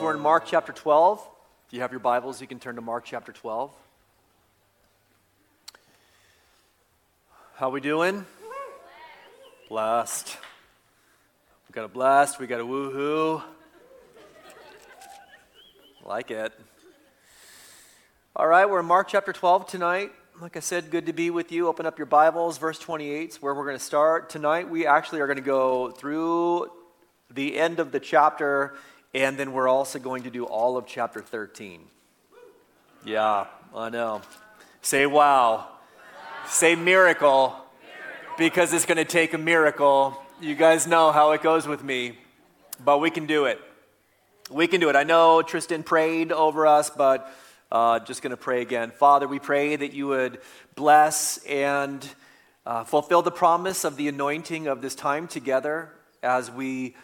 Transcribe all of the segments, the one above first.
we're in Mark chapter 12. If you have your Bibles, you can turn to Mark chapter 12. How we doing? Blessed. We got a blast. we got a woohoo. Like it. All right, we're in Mark chapter 12 tonight. Like I said, good to be with you. Open up your Bibles. Verse 28 is where we're going to start. Tonight, we actually are going to go through the end of the chapter, and then we're also going to do all of chapter 13. Yeah, I know. Say wow. wow. Say miracle, miracle, because it's going to take a miracle. You guys know how it goes with me, but we can do it. We can do it. I know Tristan prayed over us, but uh, just going to pray again. Father, we pray that you would bless and uh, fulfill the promise of the anointing of this time together as we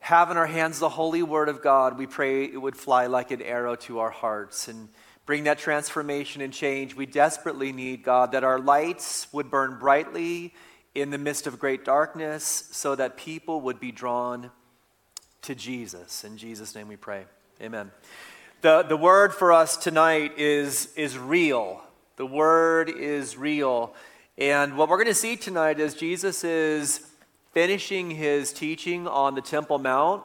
have in our hands the holy word of God. We pray it would fly like an arrow to our hearts and bring that transformation and change we desperately need, God, that our lights would burn brightly in the midst of great darkness so that people would be drawn to Jesus. In Jesus' name we pray. Amen. The, the word for us tonight is, is real. The word is real. And what we're going to see tonight is Jesus is finishing his teaching on the Temple Mount,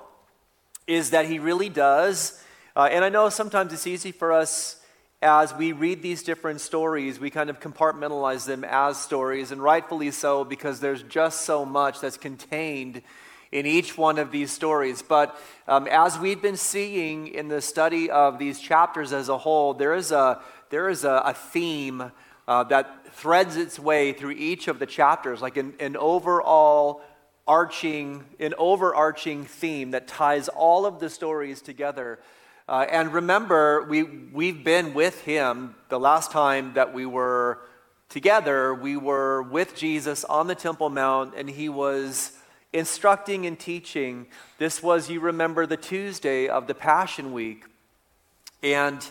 is that he really does. Uh, and I know sometimes it's easy for us as we read these different stories, we kind of compartmentalize them as stories, and rightfully so because there's just so much that's contained in each one of these stories. But um, as we've been seeing in the study of these chapters as a whole, there is a, there is a, a theme uh, that threads its way through each of the chapters, like an, an overall arching, an overarching theme that ties all of the stories together. Uh, and remember, we, we've been with him the last time that we were together. We were with Jesus on the Temple Mount, and he was instructing and teaching. This was, you remember, the Tuesday of the Passion Week. And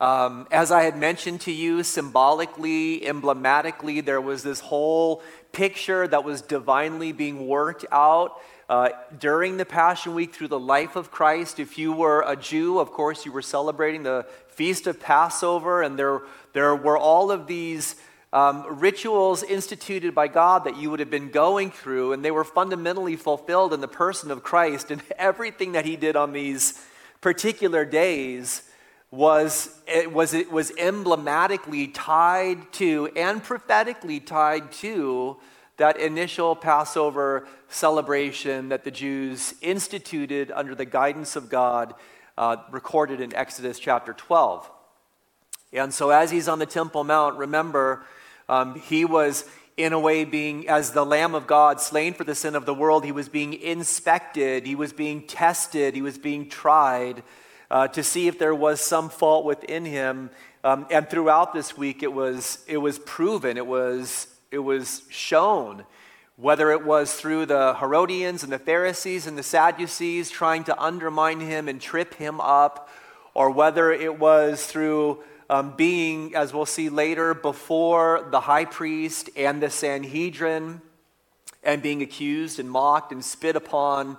um, as I had mentioned to you, symbolically, emblematically, there was this whole picture that was divinely being worked out uh, during the Passion Week through the life of Christ. If you were a Jew, of course, you were celebrating the Feast of Passover, and there, there were all of these um, rituals instituted by God that you would have been going through, and they were fundamentally fulfilled in the person of Christ. And everything that he did on these particular days was, it was, it was emblematically tied to and prophetically tied to that initial Passover celebration that the Jews instituted under the guidance of God, uh, recorded in Exodus chapter 12. And so, as he's on the Temple Mount, remember, um, he was, in a way, being, as the Lamb of God, slain for the sin of the world, he was being inspected, he was being tested, he was being tried uh, to see if there was some fault within him. Um, and throughout this week, it was, it was proven, it was, it was shown, whether it was through the Herodians and the Pharisees and the Sadducees trying to undermine him and trip him up, or whether it was through um, being, as we'll see later, before the high priest and the Sanhedrin and being accused and mocked and spit upon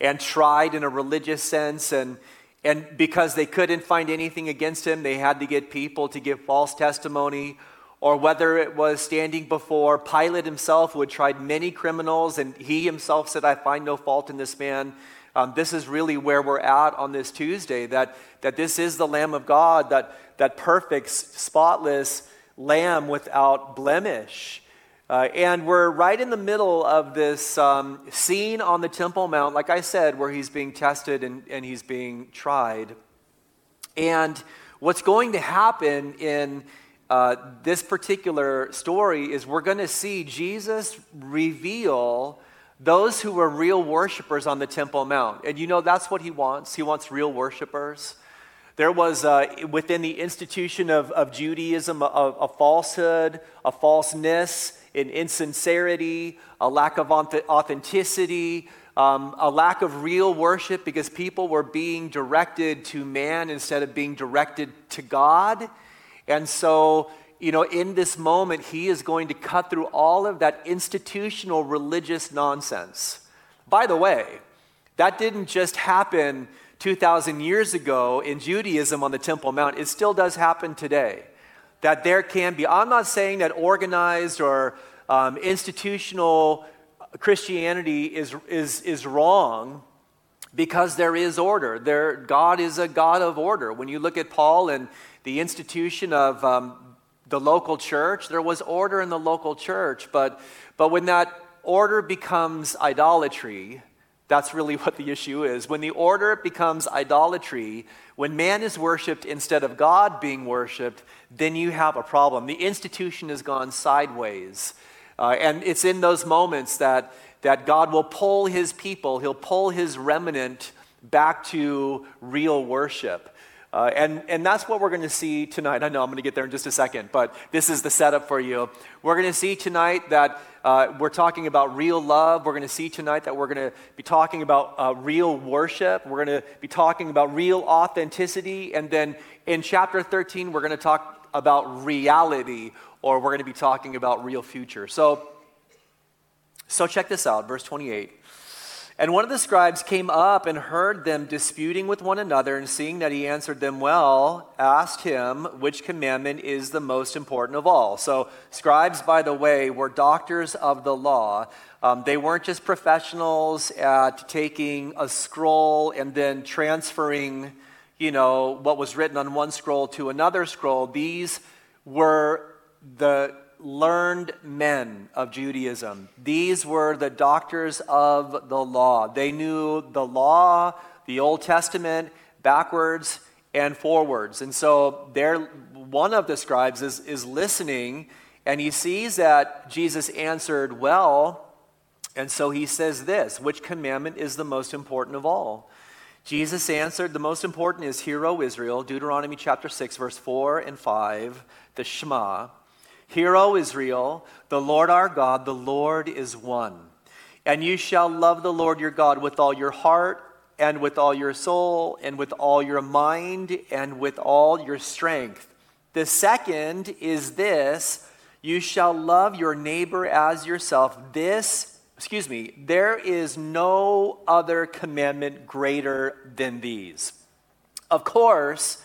and tried in a religious sense. And, and because they couldn't find anything against him, they had to get people to give false testimony. Or whether it was standing before Pilate himself, who had tried many criminals, and he himself said, I find no fault in this man. Um, this is really where we're at on this Tuesday that, that this is the Lamb of God, that, that perfect, spotless Lamb without blemish. Uh, and we're right in the middle of this um, scene on the Temple Mount, like I said, where he's being tested and, and he's being tried. And what's going to happen in uh, this particular story is we're going to see Jesus reveal those who were real worshipers on the Temple Mount. And you know, that's what he wants. He wants real worshipers. There was uh, within the institution of, of Judaism a, a, falsehood, a falseness, an insincerity, a lack of authenticity, um, a lack of real worship because people were being directed to man instead of being directed to God. And so you know, in this moment, he is going to cut through all of that institutional religious nonsense. By the way, that didn't just happen 2,000 years ago in Judaism on the Temple Mount, it still does happen today. That there can be, I'm not saying that organized or um, institutional Christianity is, is, is wrong because there is order. There, God is a God of order. When you look at Paul and the institution of um, the local church, there was order in the local church. But, but when that order becomes idolatry, that's really what the issue is. When the order becomes idolatry, when man is worshiped instead of God being worshiped, then you have a problem. The institution has gone sideways. Uh, and it's in those moments that, that God will pull his people, he'll pull his remnant back to real worship. Uh, and, and that's what we're going to see tonight. I know I'm going to get there in just a second, but this is the setup for you. We're going to see tonight that uh, we're talking about real love. We're going to see tonight that we're going to be talking about uh, real worship. We're going to be talking about real authenticity. And then in chapter 13, we're going to talk about reality, or we're going to be talking about real future. So, so check this out, verse 28. And one of the scribes came up and heard them disputing with one another, and seeing that he answered them well, asked him which commandment is the most important of all. So, scribes, by the way, were doctors of the law. Um, they weren't just professionals at taking a scroll and then transferring, you know, what was written on one scroll to another scroll. These were the learned men of Judaism. These were the doctors of the law. They knew the law, the Old Testament, backwards and forwards. And so there, one of the scribes is, is listening and he sees that Jesus answered well. And so he says this Which commandment is the most important of all? Jesus answered, The most important is, Hear, O Israel, Deuteronomy chapter 6, verse 4 and 5, the Shema. Hear, O Israel, the Lord our God, the Lord is one. And you shall love the Lord your God with all your heart, and with all your soul, and with all your mind, and with all your strength. The second is this you shall love your neighbor as yourself. This, excuse me, there is no other commandment greater than these. Of course,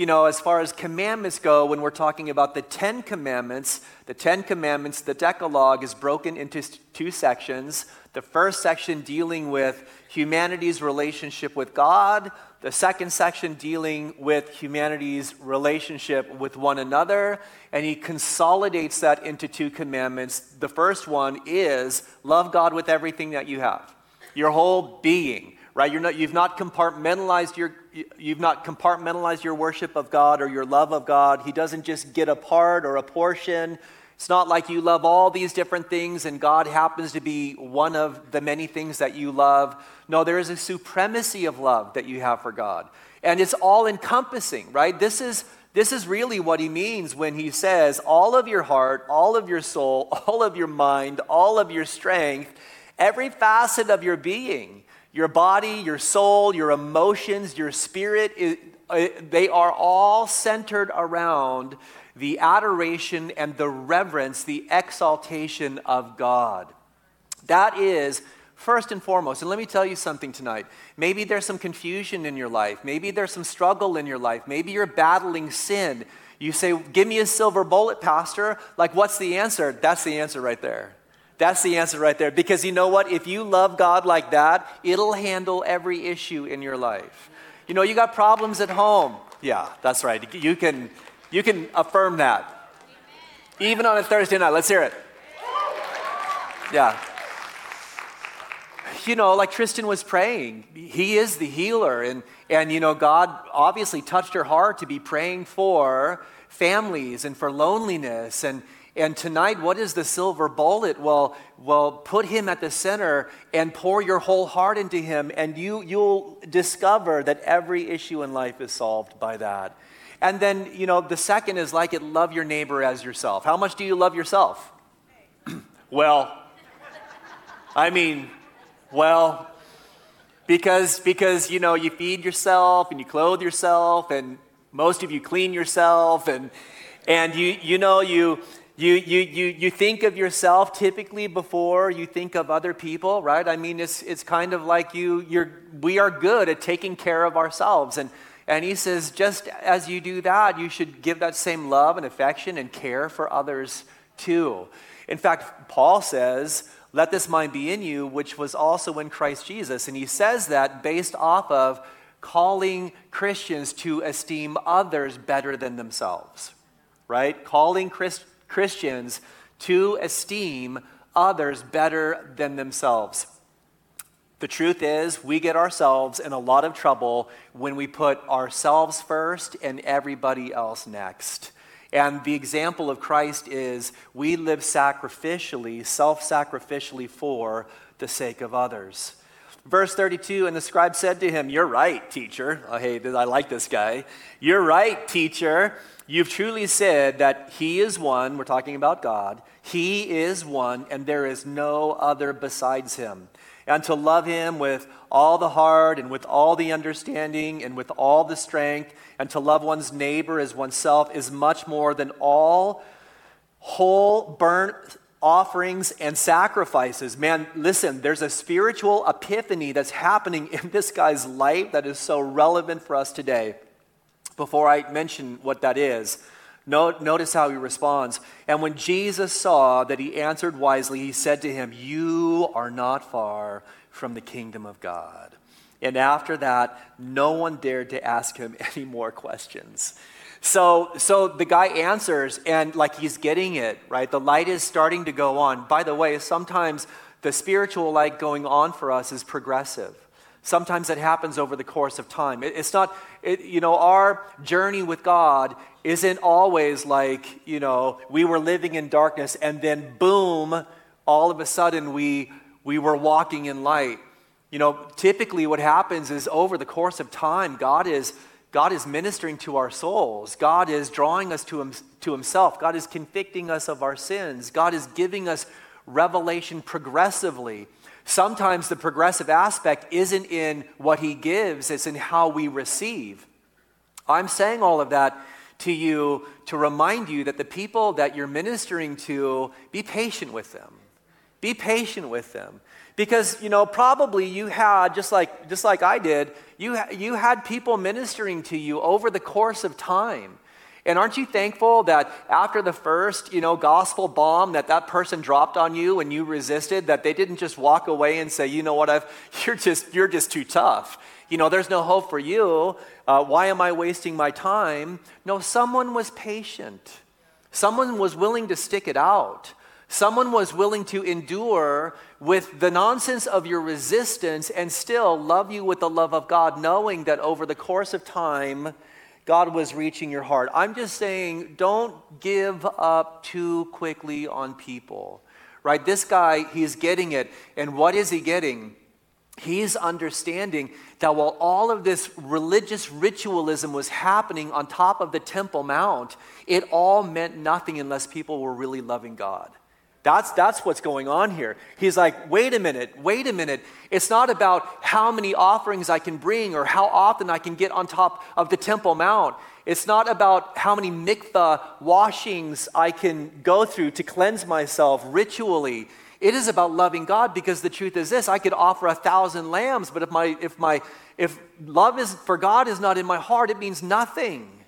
you know, as far as commandments go, when we're talking about the Ten Commandments, the Ten Commandments, the Decalogue is broken into two sections. The first section dealing with humanity's relationship with God, the second section dealing with humanity's relationship with one another, and he consolidates that into two commandments. The first one is love God with everything that you have, your whole being right? You're not, you've, not compartmentalized your, you've not compartmentalized your worship of God or your love of God. He doesn't just get a part or a portion. It's not like you love all these different things and God happens to be one of the many things that you love. No, there is a supremacy of love that you have for God. And it's all encompassing, right? This is, this is really what he means when he says, all of your heart, all of your soul, all of your mind, all of your strength, every facet of your being. Your body, your soul, your emotions, your spirit, they are all centered around the adoration and the reverence, the exaltation of God. That is first and foremost. And let me tell you something tonight. Maybe there's some confusion in your life. Maybe there's some struggle in your life. Maybe you're battling sin. You say, Give me a silver bullet, Pastor. Like, what's the answer? That's the answer right there. That's the answer right there. Because you know what? If you love God like that, it'll handle every issue in your life. You know, you got problems at home. Yeah, that's right. You can, you can affirm that. Even on a Thursday night. Let's hear it. Yeah. You know, like Tristan was praying, he is the healer. And, and, you know, God obviously touched her heart to be praying for families and for loneliness. And, and tonight, what is the silver bullet? Well, well, put him at the center and pour your whole heart into him, and you, you'll discover that every issue in life is solved by that. And then, you know, the second is like it love your neighbor as yourself. How much do you love yourself? well, I mean, well, because because you know you feed yourself and you clothe yourself and most of you clean yourself and and you you know you you, you, you, you think of yourself typically before you think of other people, right? I mean, it's, it's kind of like you, you're, we are good at taking care of ourselves. And, and he says, just as you do that, you should give that same love and affection and care for others too. In fact, Paul says, let this mind be in you, which was also in Christ Jesus. And he says that based off of calling Christians to esteem others better than themselves, right? Calling Christ, Christians to esteem others better than themselves. The truth is, we get ourselves in a lot of trouble when we put ourselves first and everybody else next. And the example of Christ is we live sacrificially, self sacrificially for the sake of others. Verse 32 And the scribe said to him, You're right, teacher. Oh, hey, I like this guy. You're right, teacher. You've truly said that He is one, we're talking about God. He is one, and there is no other besides Him. And to love Him with all the heart, and with all the understanding, and with all the strength, and to love one's neighbor as oneself is much more than all whole burnt offerings and sacrifices. Man, listen, there's a spiritual epiphany that's happening in this guy's life that is so relevant for us today before I mention what that is. Notice how he responds. And when Jesus saw that he answered wisely, he said to him, You are not far from the kingdom of God. And after that, no one dared to ask him any more questions. So, so the guy answers, and like he's getting it, right? The light is starting to go on. By the way, sometimes the spiritual light going on for us is progressive. Sometimes it happens over the course of time. It, it's not, it, you know, our journey with God isn't always like, you know, we were living in darkness and then boom, all of a sudden we, we were walking in light. You know, typically what happens is over the course of time, God is, God is ministering to our souls. God is drawing us to, him, to Himself. God is convicting us of our sins. God is giving us revelation progressively. Sometimes the progressive aspect isn't in what he gives, it's in how we receive. I'm saying all of that to you to remind you that the people that you're ministering to, be patient with them. Be patient with them. Because, you know, probably you had, just like, just like I did, you, you had people ministering to you over the course of time. And aren't you thankful that after the first, you know, gospel bomb that that person dropped on you and you resisted, that they didn't just walk away and say, you know what, I've, you're just, you're just too tough. You know, there's no hope for you. Uh, why am I wasting my time? No, someone was patient. Someone was willing to stick it out. Someone was willing to endure with the nonsense of your resistance and still love you with the love of God, knowing that over the course of time, God was reaching your heart. I'm just saying, don't give up too quickly on people, right? This guy, he's getting it. And what is he getting? He's understanding that while all of this religious ritualism was happening on top of the Temple Mount, it all meant nothing unless people were really loving God. That's, that's what's going on here. He's like, wait a minute, wait a minute. It's not about how many offerings I can bring or how often I can get on top of the Temple Mount. It's not about how many mikvah washings I can go through to cleanse myself ritually. It is about loving God because the truth is this I could offer a thousand lambs, but if, my, if, my, if love is, for God is not in my heart, it means nothing.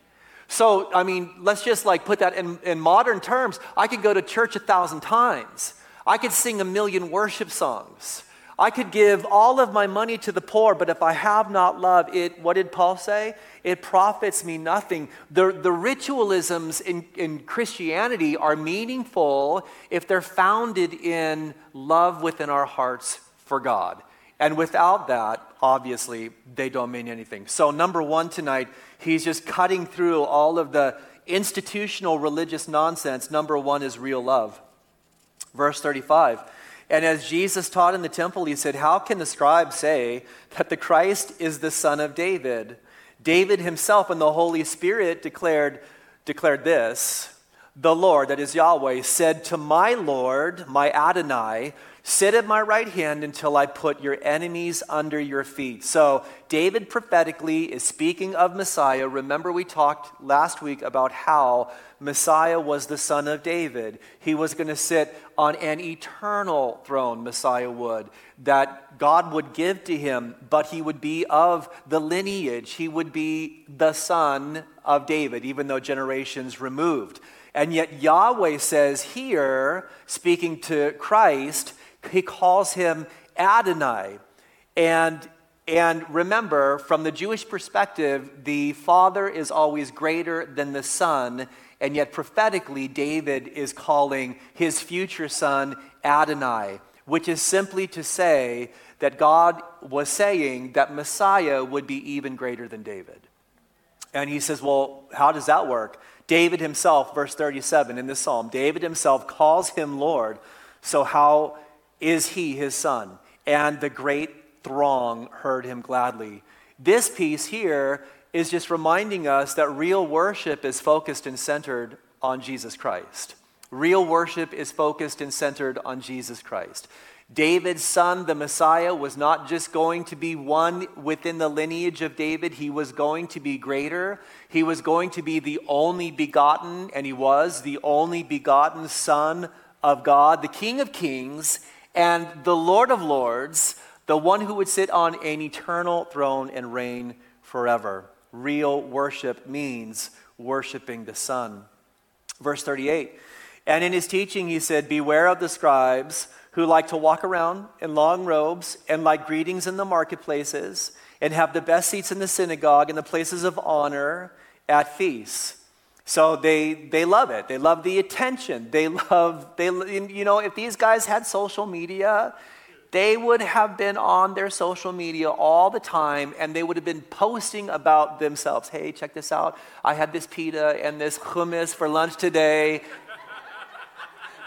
So, I mean, let's just like put that in, in modern terms. I could go to church a thousand times. I could sing a million worship songs. I could give all of my money to the poor, but if I have not love, it, what did Paul say? It profits me nothing. The, the ritualisms in, in Christianity are meaningful if they're founded in love within our hearts for God. And without that, obviously, they don't mean anything. So, number one tonight, he's just cutting through all of the institutional religious nonsense. Number one is real love. Verse 35. And as Jesus taught in the temple, he said, How can the scribe say that the Christ is the son of David? David himself and the Holy Spirit declared, declared this The Lord, that is Yahweh, said to my Lord, my Adonai, Sit at my right hand until I put your enemies under your feet. So, David prophetically is speaking of Messiah. Remember, we talked last week about how Messiah was the son of David. He was going to sit on an eternal throne, Messiah would, that God would give to him, but he would be of the lineage. He would be the son of David, even though generations removed. And yet, Yahweh says here, speaking to Christ, he calls him Adonai. And, and remember, from the Jewish perspective, the Father is always greater than the Son. And yet, prophetically, David is calling his future son Adonai, which is simply to say that God was saying that Messiah would be even greater than David. And he says, Well, how does that work? David himself, verse 37 in this psalm, David himself calls him Lord. So, how is he his son? And the great throng heard him gladly. This piece here is just reminding us that real worship is focused and centered on Jesus Christ. Real worship is focused and centered on Jesus Christ. David's son, the Messiah, was not just going to be one within the lineage of David, he was going to be greater. He was going to be the only begotten, and he was the only begotten Son of God, the King of Kings, and the Lord of Lords, the one who would sit on an eternal throne and reign forever. Real worship means worshiping the Son. Verse 38 And in his teaching, he said, Beware of the scribes who like to walk around in long robes and like greetings in the marketplaces and have the best seats in the synagogue and the places of honor at feasts. So they, they love it. They love the attention. They love, they, you know, if these guys had social media, they would have been on their social media all the time and they would have been posting about themselves. Hey, check this out. I had this pita and this hummus for lunch today.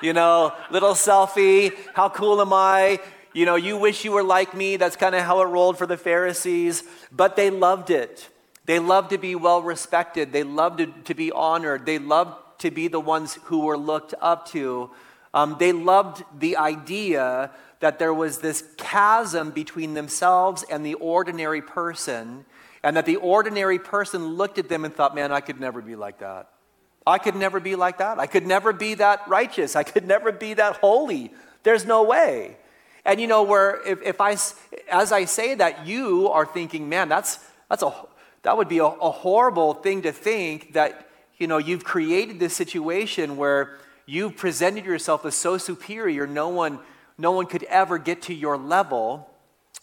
you know, little selfie. How cool am I? You know, you wish you were like me. That's kind of how it rolled for the Pharisees. But they loved it. They loved to be well respected. They loved to, to be honored. They loved to be the ones who were looked up to. Um, they loved the idea that there was this chasm between themselves and the ordinary person, and that the ordinary person looked at them and thought, man, I could never be like that. I could never be like that. I could never be that righteous. I could never be that holy. There's no way. And you know, where if, if I, as I say that, you are thinking, man, that's, that's a, that would be a, a horrible thing to think that, you know, you've created this situation where you've presented yourself as so superior, no one no one could ever get to your level,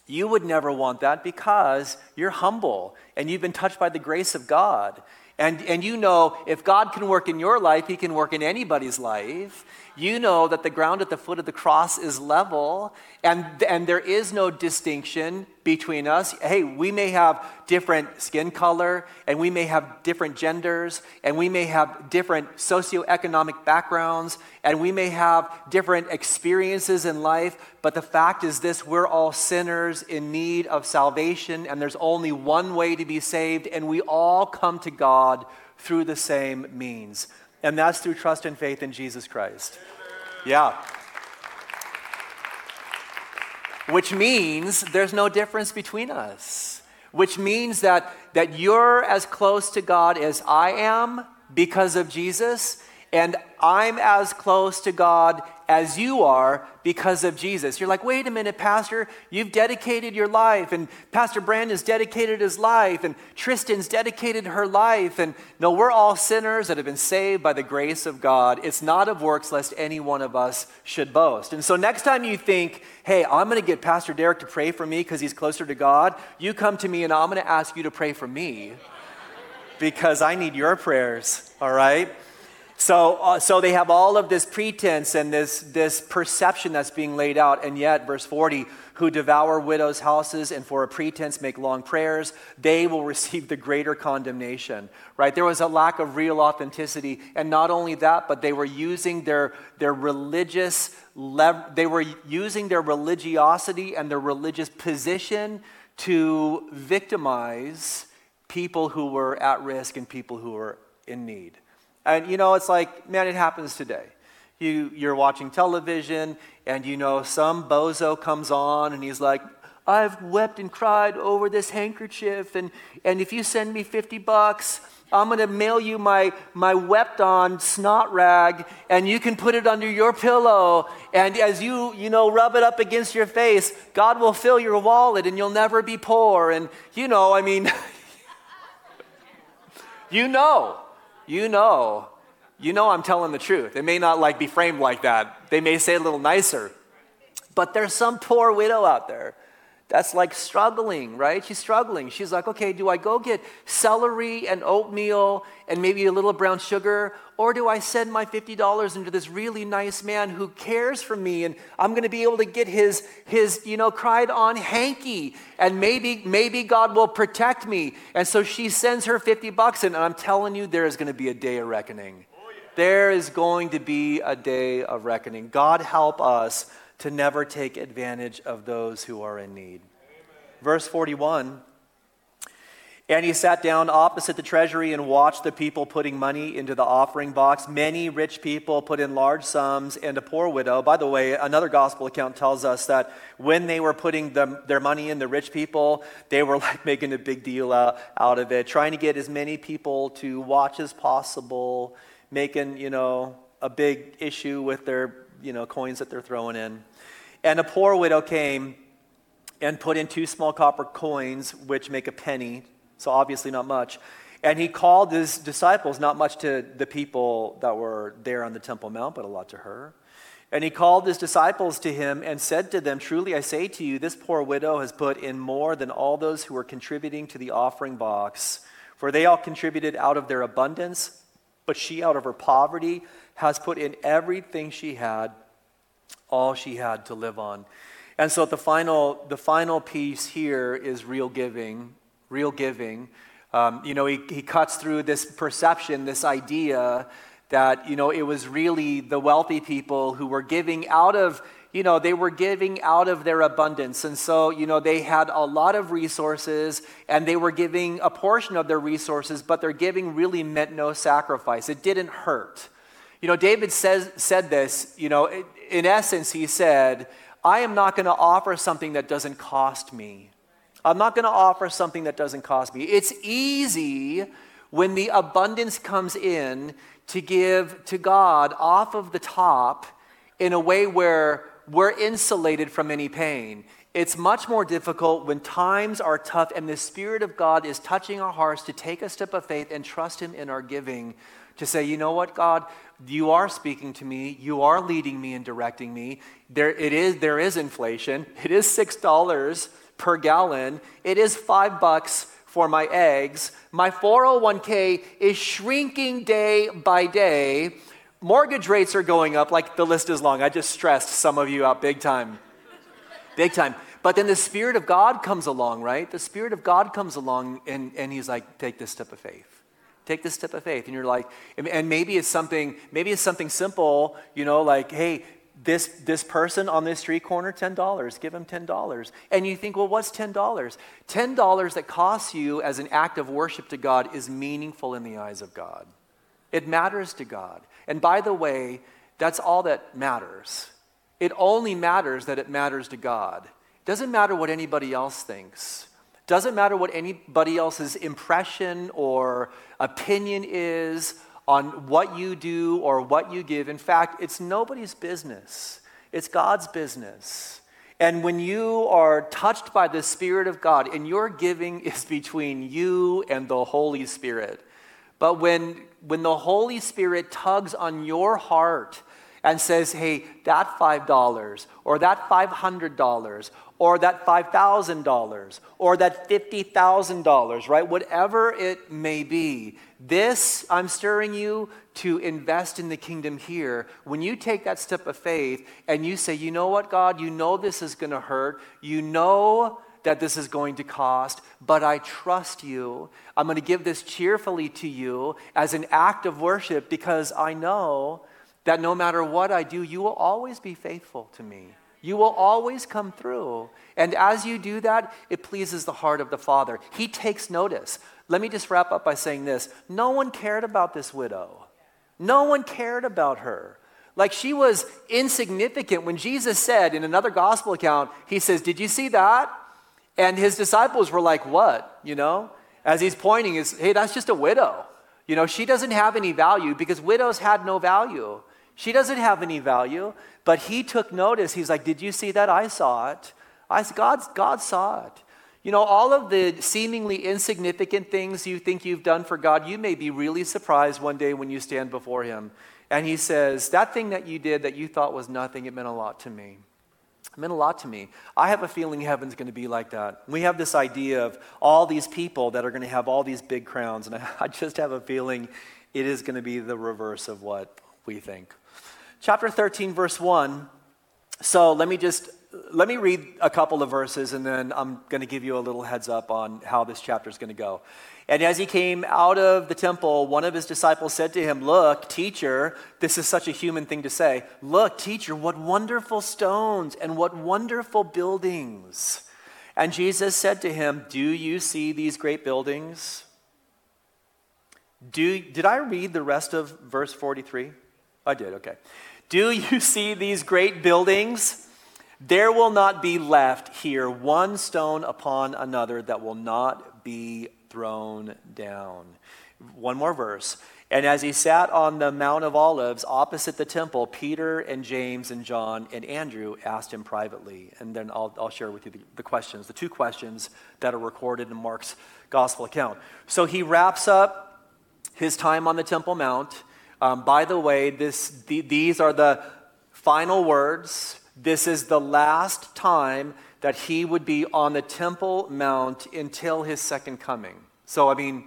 you would never want that because you're humble and you've been touched by the grace of God. And, and you know, if God can work in your life, He can work in anybody's life. You know that the ground at the foot of the cross is level, and, and there is no distinction between us. Hey, we may have different skin color, and we may have different genders, and we may have different socioeconomic backgrounds, and we may have different experiences in life, but the fact is this we're all sinners in need of salvation, and there's only one way to be saved, and we all come to God through the same means and that's through trust and faith in Jesus Christ. Yeah. Which means there's no difference between us. Which means that, that you're as close to God as I am because of Jesus, and I'm as close to God as you are because of Jesus. You're like, wait a minute, Pastor, you've dedicated your life, and Pastor Brandon's dedicated his life, and Tristan's dedicated her life. And no, we're all sinners that have been saved by the grace of God. It's not of works, lest any one of us should boast. And so next time you think, hey, I'm going to get Pastor Derek to pray for me because he's closer to God, you come to me and I'm going to ask you to pray for me because I need your prayers, all right? So, uh, so they have all of this pretense and this, this perception that's being laid out, and yet, verse 40, who devour widows' houses and for a pretense make long prayers, they will receive the greater condemnation. Right? There was a lack of real authenticity, and not only that, but they were using their, their religious lev- they were using their religiosity and their religious position to victimize people who were at risk and people who were in need. And you know, it's like, man, it happens today. You, you're watching television, and you know some bozo comes on, and he's like, I've wept and cried over this handkerchief, and, and if you send me 50 bucks, I'm going to mail you my, my wept on snot rag, and you can put it under your pillow. And as you, you know, rub it up against your face, God will fill your wallet and you'll never be poor. And, you know, I mean, you know, you know, you know I'm telling the truth. It may not like be framed like that. They may say a little nicer. But there's some poor widow out there that's like struggling, right? She's struggling. She's like, okay, do I go get celery and oatmeal and maybe a little brown sugar? Or do I send my $50 into this really nice man who cares for me and I'm going to be able to get his, his, you know, cried on hanky and maybe, maybe God will protect me. And so she sends her 50 bucks in and I'm telling you, there is going to be a day of reckoning. Oh, there is going to be a day of reckoning. God help us to never take advantage of those who are in need. Verse 41 And he sat down opposite the treasury and watched the people putting money into the offering box. Many rich people put in large sums, and a poor widow. By the way, another gospel account tells us that when they were putting them, their money in, the rich people, they were like making a big deal out, out of it, trying to get as many people to watch as possible, making, you know, a big issue with their, you know, coins that they're throwing in. And a poor widow came and put in two small copper coins, which make a penny, so obviously not much. And he called his disciples, not much to the people that were there on the Temple Mount, but a lot to her. And he called his disciples to him and said to them, Truly I say to you, this poor widow has put in more than all those who were contributing to the offering box. For they all contributed out of their abundance, but she out of her poverty has put in everything she had all she had to live on. And so the final, the final piece here is real giving, real giving. Um, you know, he, he cuts through this perception, this idea that, you know, it was really the wealthy people who were giving out of, you know, they were giving out of their abundance. And so, you know, they had a lot of resources and they were giving a portion of their resources, but their giving really meant no sacrifice. It didn't hurt. You know, David says, said this, you know, in essence, he said, I am not going to offer something that doesn't cost me. I'm not going to offer something that doesn't cost me. It's easy when the abundance comes in to give to God off of the top in a way where we're insulated from any pain. It's much more difficult when times are tough and the Spirit of God is touching our hearts to take a step of faith and trust Him in our giving. To say, you know what, God, you are speaking to me. You are leading me and directing me. There, it is, there is inflation. It is $6 per gallon. It is five bucks for my eggs. My 401k is shrinking day by day. Mortgage rates are going up. Like the list is long. I just stressed some of you out big time. Big time. But then the Spirit of God comes along, right? The Spirit of God comes along and, and He's like, take this step of faith. Take this step of faith. And you're like, and maybe it's something, maybe it's something simple, you know, like, hey, this, this person on this street corner, $10, give him $10. And you think, well, what's $10? $10 that costs you as an act of worship to God is meaningful in the eyes of God. It matters to God. And by the way, that's all that matters. It only matters that it matters to God. It doesn't matter what anybody else thinks. Doesn't matter what anybody else's impression or opinion is on what you do or what you give. In fact, it's nobody's business, it's God's business. And when you are touched by the Spirit of God, and your giving is between you and the Holy Spirit. But when, when the Holy Spirit tugs on your heart and says, hey, that $5 or that $500 or that $5,000 or that $50,000, right? Whatever it may be. This, I'm stirring you to invest in the kingdom here. When you take that step of faith and you say, you know what, God, you know this is going to hurt, you know that this is going to cost, but I trust you. I'm going to give this cheerfully to you as an act of worship because I know that no matter what I do, you will always be faithful to me. You will always come through. And as you do that, it pleases the heart of the Father. He takes notice. Let me just wrap up by saying this no one cared about this widow, no one cared about her. Like she was insignificant. When Jesus said in another gospel account, he says, Did you see that? And his disciples were like, What? You know? As he's pointing, is, Hey, that's just a widow. You know, she doesn't have any value because widows had no value. She doesn't have any value. But he took notice. He's like, Did you see that? I saw it. I, God, God saw it. You know, all of the seemingly insignificant things you think you've done for God, you may be really surprised one day when you stand before Him. And He says, That thing that you did that you thought was nothing, it meant a lot to me. It meant a lot to me. I have a feeling heaven's going to be like that. We have this idea of all these people that are going to have all these big crowns, and I just have a feeling it is going to be the reverse of what we think. Chapter 13, verse 1. So let me just let me read a couple of verses and then I'm going to give you a little heads up on how this chapter is going to go. And as he came out of the temple, one of his disciples said to him, Look, teacher, this is such a human thing to say. Look, teacher, what wonderful stones and what wonderful buildings. And Jesus said to him, Do you see these great buildings? Do, did I read the rest of verse 43? I did, okay. Do you see these great buildings? There will not be left here one stone upon another that will not be thrown down. One more verse. And as he sat on the Mount of Olives opposite the temple, Peter and James and John and Andrew asked him privately. And then I'll, I'll share with you the, the questions, the two questions that are recorded in Mark's gospel account. So he wraps up his time on the Temple Mount. Um, by the way, this, the, these are the final words this is the last time that he would be on the Temple Mount until his second coming. So, I mean,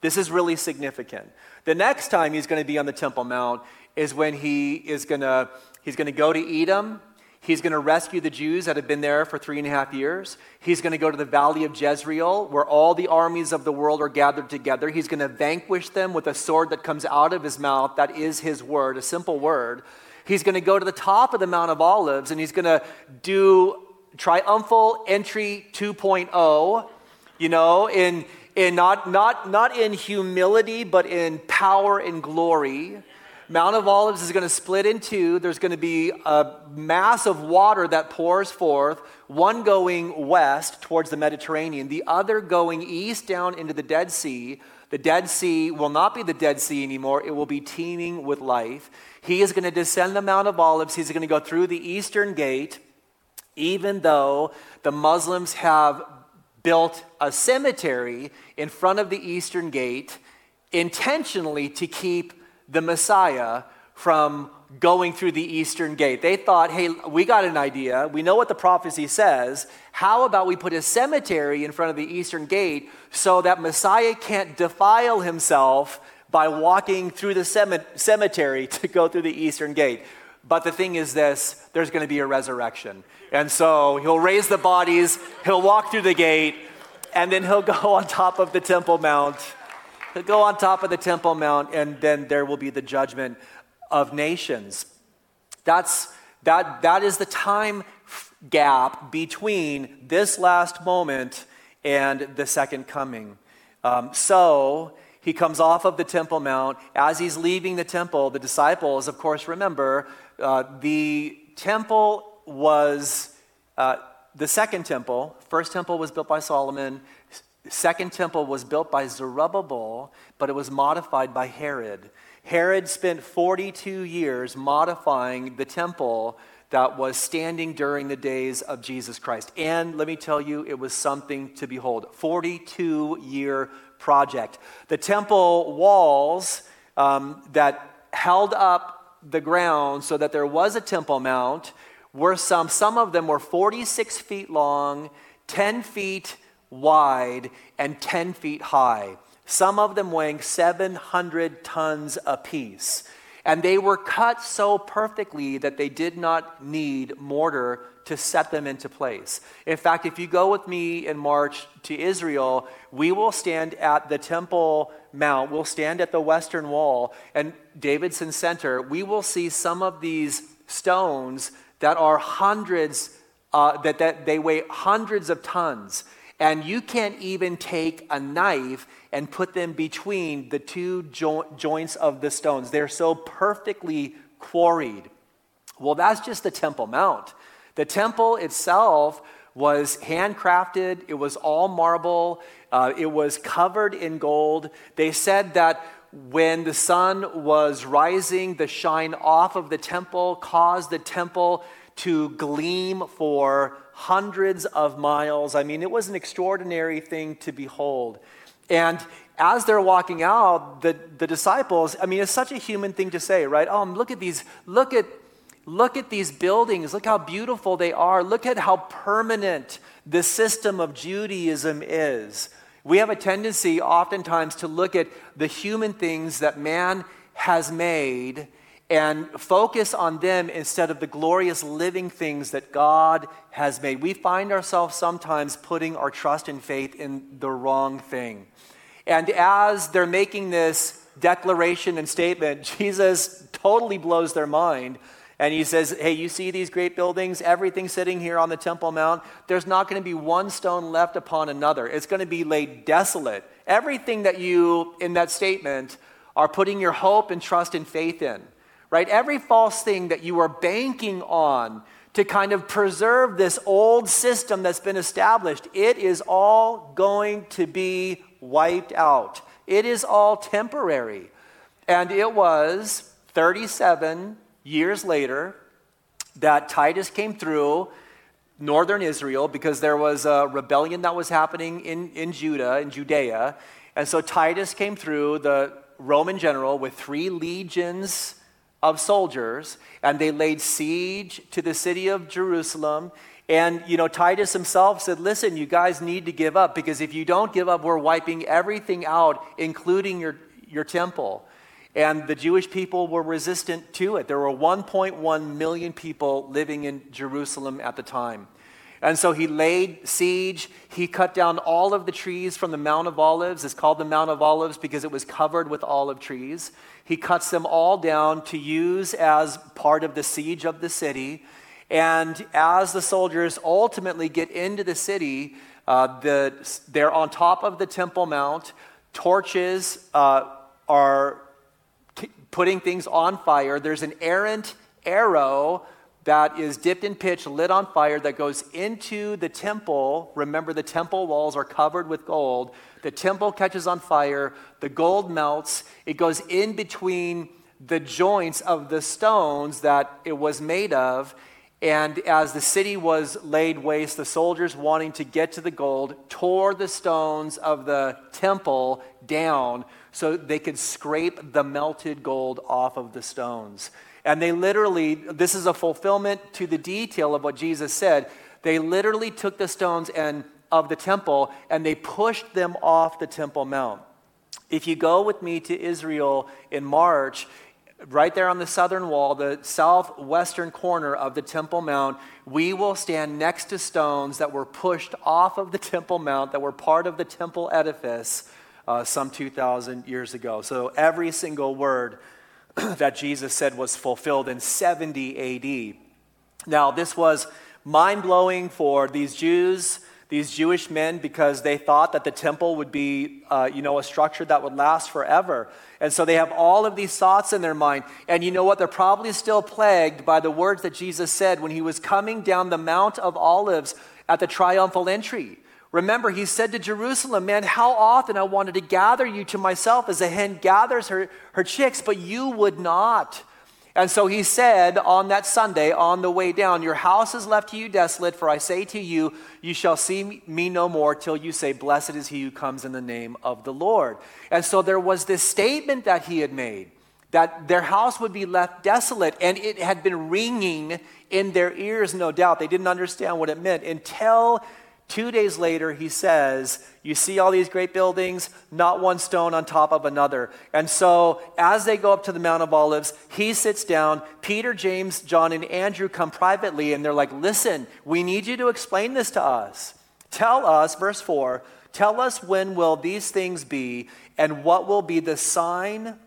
this is really significant. The next time he's going to be on the Temple Mount is when he is going to he's going to go to Edom. He's going to rescue the Jews that have been there for three and a half years. He's going to go to the valley of Jezreel, where all the armies of the world are gathered together. He's going to vanquish them with a sword that comes out of his mouth. That is his word, a simple word. He's going to go to the top of the Mount of Olives and he's going to do triumphal entry 2.0, you know, in, in not, not, not in humility, but in power and glory. Mount of Olives is going to split in two. There's going to be a mass of water that pours forth, one going west towards the Mediterranean, the other going east down into the Dead Sea. The Dead Sea will not be the Dead Sea anymore, it will be teeming with life. He is going to descend the Mount of Olives. He's going to go through the eastern gate, even though the Muslims have built a cemetery in front of the eastern gate intentionally to keep the Messiah from going through the eastern gate. They thought, hey, we got an idea. We know what the prophecy says. How about we put a cemetery in front of the eastern gate so that Messiah can't defile himself by walking through the cemetery to go through the eastern gate. But the thing is this there's going to be a resurrection. And so he'll raise the bodies, he'll walk through the gate, and then he'll go on top of the Temple Mount. He'll go on top of the Temple Mount, and then there will be the judgment of nations. That's, that, that is the time gap between this last moment and the second coming. Um, so, he comes off of the Temple Mount. As he's leaving the temple, the disciples, of course, remember uh, the temple was uh, the second temple. First temple was built by Solomon. Second temple was built by Zerubbabel, but it was modified by Herod. Herod spent 42 years modifying the temple that was standing during the days of Jesus Christ. And let me tell you, it was something to behold. 42 year project. The temple walls um, that held up the ground so that there was a temple mount were some, some of them were 46 feet long, 10 feet wide, and 10 feet high. Some of them weighing 700 tons apiece. And they were cut so perfectly that they did not need mortar to set them into place. In fact, if you go with me in March to Israel, we will stand at the Temple Mount, we'll stand at the Western Wall, and Davidson Center. We will see some of these stones that are hundreds, uh, that, that they weigh hundreds of tons. And you can't even take a knife and put them between the two jo- joints of the stones. They're so perfectly quarried. Well, that's just the Temple Mount. The temple itself was handcrafted, it was all marble, uh, it was covered in gold. They said that when the sun was rising, the shine off of the temple caused the temple to gleam for hundreds of miles. I mean, it was an extraordinary thing to behold. And as they're walking out, the, the disciples, I mean, it's such a human thing to say, right? Oh, look at these, look at, look at these buildings. Look how beautiful they are. Look at how permanent the system of Judaism is. We have a tendency oftentimes to look at the human things that man has made and focus on them instead of the glorious living things that God has made. We find ourselves sometimes putting our trust and faith in the wrong thing. And as they're making this declaration and statement, Jesus totally blows their mind and he says, Hey, you see these great buildings, everything sitting here on the Temple Mount? There's not going to be one stone left upon another. It's going to be laid desolate. Everything that you, in that statement, are putting your hope and trust and faith in, right? Every false thing that you are banking on to kind of preserve this old system that's been established, it is all going to be wiped out. It is all temporary. And it was 37 years later that Titus came through northern Israel because there was a rebellion that was happening in, in Judah, in Judea. And so Titus came through, the Roman general, with three legions of soldiers, and they laid siege to the city of Jerusalem. And, you know, Titus himself said, Listen, you guys need to give up because if you don't give up, we're wiping everything out, including your, your temple. And the Jewish people were resistant to it. There were 1.1 million people living in Jerusalem at the time. And so he laid siege. He cut down all of the trees from the Mount of Olives. It's called the Mount of Olives because it was covered with olive trees. He cuts them all down to use as part of the siege of the city. And as the soldiers ultimately get into the city, uh, the, they're on top of the Temple Mount. Torches uh, are putting things on fire. There's an errant arrow that is dipped in pitch, lit on fire, that goes into the temple. Remember, the temple walls are covered with gold. The temple catches on fire, the gold melts, it goes in between the joints of the stones that it was made of. And as the city was laid waste, the soldiers, wanting to get to the gold, tore the stones of the temple down so they could scrape the melted gold off of the stones. And they literally, this is a fulfillment to the detail of what Jesus said. They literally took the stones and of the temple and they pushed them off the Temple Mount. If you go with me to Israel in March, right there on the southern wall, the southwestern corner of the Temple Mount, we will stand next to stones that were pushed off of the Temple Mount, that were part of the temple edifice uh, some 2,000 years ago. So every single word that Jesus said was fulfilled in 70 AD. Now, this was mind blowing for these Jews, these Jewish men, because they thought that the temple would be, uh, you know, a structure that would last forever. And so they have all of these thoughts in their mind. And you know what? They're probably still plagued by the words that Jesus said when he was coming down the Mount of Olives at the triumphal entry. Remember, he said to Jerusalem, Man, how often I wanted to gather you to myself as a hen gathers her, her chicks, but you would not. And so he said on that Sunday, on the way down, Your house is left to you desolate, for I say to you, You shall see me no more till you say, Blessed is he who comes in the name of the Lord. And so there was this statement that he had made that their house would be left desolate, and it had been ringing in their ears, no doubt. They didn't understand what it meant until Two days later, he says, You see all these great buildings, not one stone on top of another. And so, as they go up to the Mount of Olives, he sits down. Peter, James, John, and Andrew come privately, and they're like, Listen, we need you to explain this to us. Tell us, verse 4, tell us when will these things be, and what will be the sign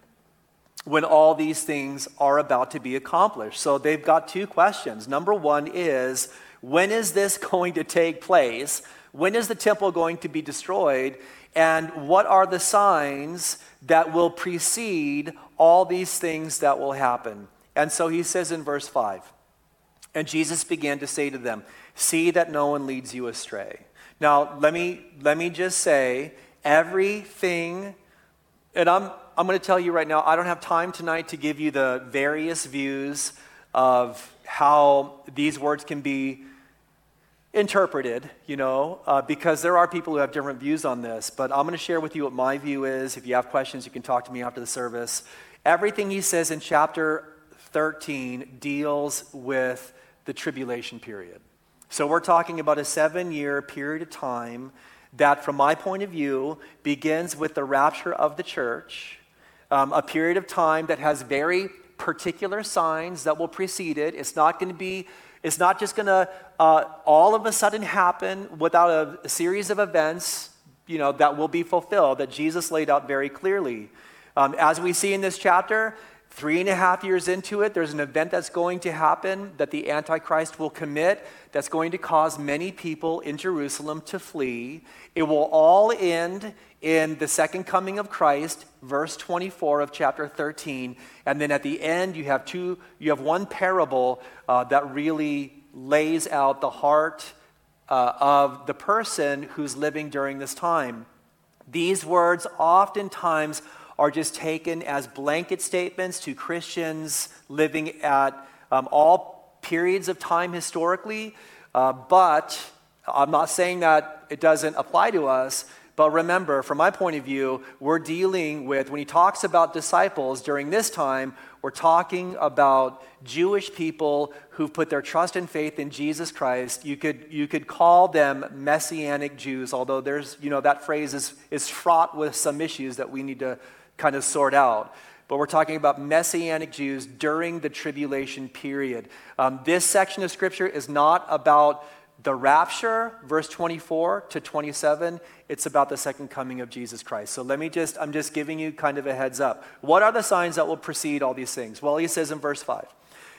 when all these things are about to be accomplished. So, they've got two questions. Number one is, when is this going to take place? When is the temple going to be destroyed? And what are the signs that will precede all these things that will happen? And so he says in verse 5 And Jesus began to say to them, See that no one leads you astray. Now, let me, let me just say everything, and I'm, I'm going to tell you right now, I don't have time tonight to give you the various views of how these words can be interpreted, you know, uh, because there are people who have different views on this. But I'm going to share with you what my view is. If you have questions, you can talk to me after the service. Everything he says in chapter 13 deals with the tribulation period. So we're talking about a seven year period of time that, from my point of view, begins with the rapture of the church, um, a period of time that has very particular signs that will precede it. It's not going to be, it's not just going to uh, all of a sudden happen without a, a, series of events, you know, that will be fulfilled, that Jesus laid out very clearly. Um, as we see in this chapter, Three and a half years into it, there's an event that's going to happen that the Antichrist will commit that's going to cause many people in Jerusalem to flee. It will all end in the second coming of Christ, verse 24 of chapter 13. And then at the end, you have two, you have one parable uh, that really lays out the heart uh, of the person who's living during this time. These words oftentimes are just taken as blanket statements to Christians living at um, all periods of time historically. Uh, but I'm not saying that it doesn't apply to us. But remember, from my point of view, we're dealing with, when he talks about disciples during this time, we're talking about Jewish people who've put their trust and faith in Jesus Christ. You could, you could call them Messianic Jews, although there's, you know, that phrase is, is fraught with some issues that we need to kind of sort out. But we're talking about Messianic Jews during the tribulation period. Um, this section of Scripture is not about the rapture, verse 24 to 27. It's about the second coming of Jesus Christ. So let me just, I'm just giving you kind of a heads up. What are the signs that will precede all these things? Well, he says in verse 5.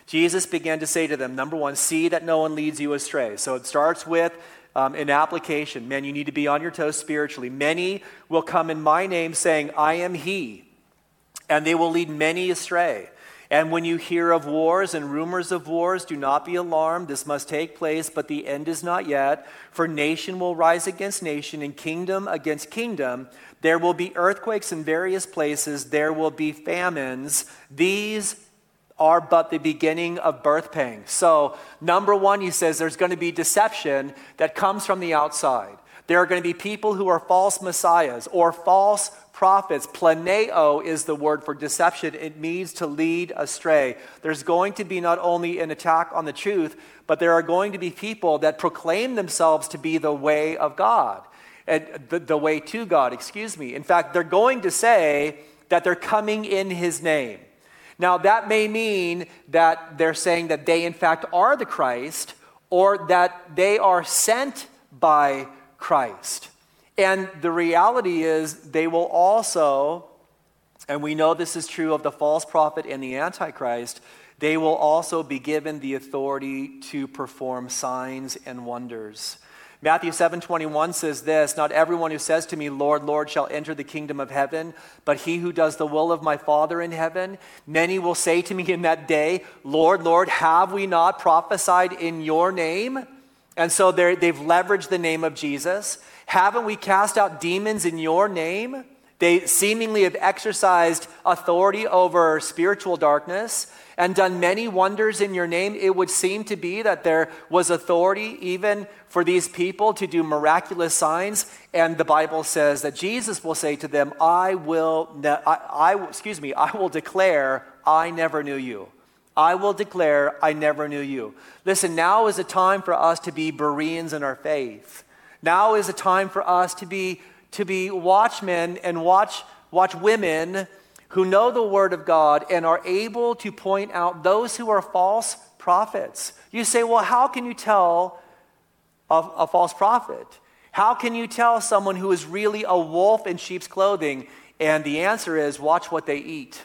Jesus began to say to them, number one, see that no one leads you astray. So it starts with um, in application. Man, you need to be on your toes spiritually. Many will come in my name saying, I am He, and they will lead many astray. And when you hear of wars and rumors of wars, do not be alarmed. This must take place, but the end is not yet. For nation will rise against nation, and kingdom against kingdom. There will be earthquakes in various places, there will be famines. These are but the beginning of birth pangs. So, number one, he says there's going to be deception that comes from the outside. There are going to be people who are false messiahs or false prophets. Planeo is the word for deception, it means to lead astray. There's going to be not only an attack on the truth, but there are going to be people that proclaim themselves to be the way of God, and the, the way to God, excuse me. In fact, they're going to say that they're coming in his name. Now, that may mean that they're saying that they, in fact, are the Christ or that they are sent by Christ. And the reality is, they will also, and we know this is true of the false prophet and the Antichrist, they will also be given the authority to perform signs and wonders. Matthew 7:21 says this, not everyone who says to me, Lord, Lord, shall enter the kingdom of heaven, but he who does the will of my Father in heaven. Many will say to me in that day, Lord, Lord, have we not prophesied in your name? And so they've leveraged the name of Jesus. Haven't we cast out demons in your name? They seemingly have exercised authority over spiritual darkness and done many wonders in your name, it would seem to be that there was authority even for these people to do miraculous signs. And the Bible says that Jesus will say to them, I will, ne- I, I, excuse me, I will declare, I never knew you. I will declare, I never knew you. Listen, now is a time for us to be Bereans in our faith. Now is a time for us to be, to be watchmen and watch, watch women who know the Word of God and are able to point out those who are false prophets. You say, well, how can you tell a, a false prophet? How can you tell someone who is really a wolf in sheep's clothing? And the answer is watch what they eat.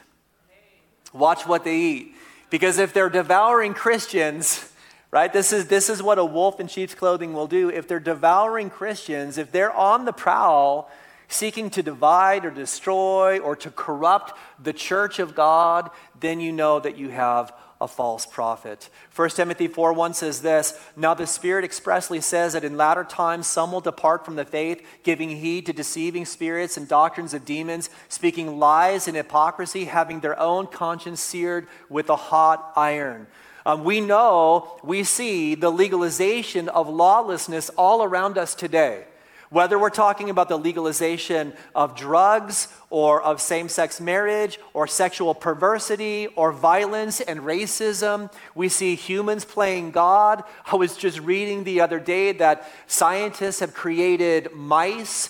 Watch what they eat. Because if they're devouring Christians, right, this is, this is what a wolf in sheep's clothing will do. If they're devouring Christians, if they're on the prowl, seeking to divide or destroy or to corrupt the church of God, then you know that you have a false prophet. 1 Timothy 4 1 says this Now the Spirit expressly says that in latter times some will depart from the faith, giving heed to deceiving spirits and doctrines of demons, speaking lies and hypocrisy, having their own conscience seared with a hot iron. Um, we know, we see the legalization of lawlessness all around us today. Whether we're talking about the legalization of drugs or of same sex marriage or sexual perversity or violence and racism, we see humans playing God. I was just reading the other day that scientists have created mice